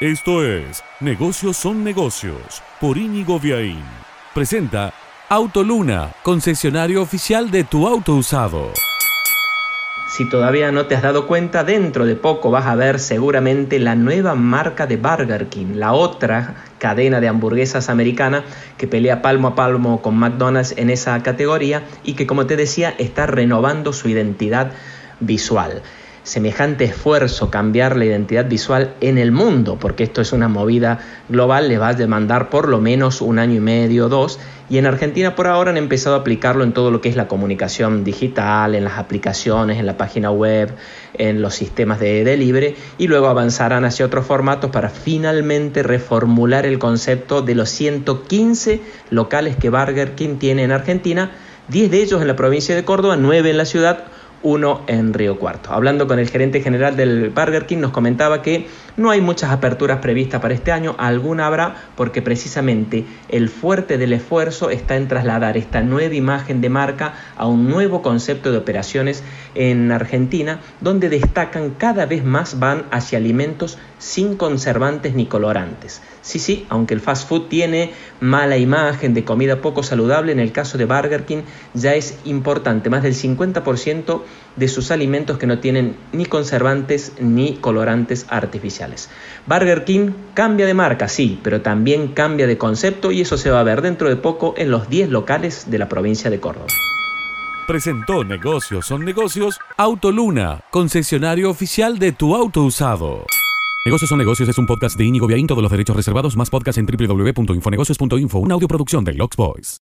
Esto es Negocios son negocios por Íñigo Viaín. Presenta Autoluna, concesionario oficial de tu auto usado. Si todavía no te has dado cuenta, dentro de poco vas a ver seguramente la nueva marca de Burger King, la otra cadena de hamburguesas americana que pelea palmo a palmo con McDonald's en esa categoría y que como te decía está renovando su identidad visual semejante esfuerzo cambiar la identidad visual en el mundo, porque esto es una movida global, le va a demandar por lo menos un año y medio, dos, y en Argentina por ahora han empezado a aplicarlo en todo lo que es la comunicación digital, en las aplicaciones, en la página web, en los sistemas de delivery, y luego avanzarán hacia otros formatos para finalmente reformular el concepto de los 115 locales que Burger King tiene en Argentina, 10 de ellos en la provincia de Córdoba, 9 en la ciudad, uno en Río Cuarto. Hablando con el gerente general del Burger King nos comentaba que no hay muchas aperturas previstas para este año, alguna habrá porque precisamente el fuerte del esfuerzo está en trasladar esta nueva imagen de marca a un nuevo concepto de operaciones en Argentina, donde destacan cada vez más van hacia alimentos sin conservantes ni colorantes. Sí, sí, aunque el fast food tiene mala imagen de comida poco saludable, en el caso de Burger King ya es importante, más del 50% de sus alimentos que no tienen ni conservantes ni colorantes artificiales. Burger King cambia de marca, sí, pero también cambia de concepto y eso se va a ver dentro de poco en los 10 locales de la provincia de Córdoba. Presentó Negocios son negocios Autoluna, concesionario oficial de tu auto usado. Negocios son negocios es un podcast de Inigo Viaín, todos los derechos reservados, más podcast en www.infonegocios.info, una audioproducción de Lux Boys.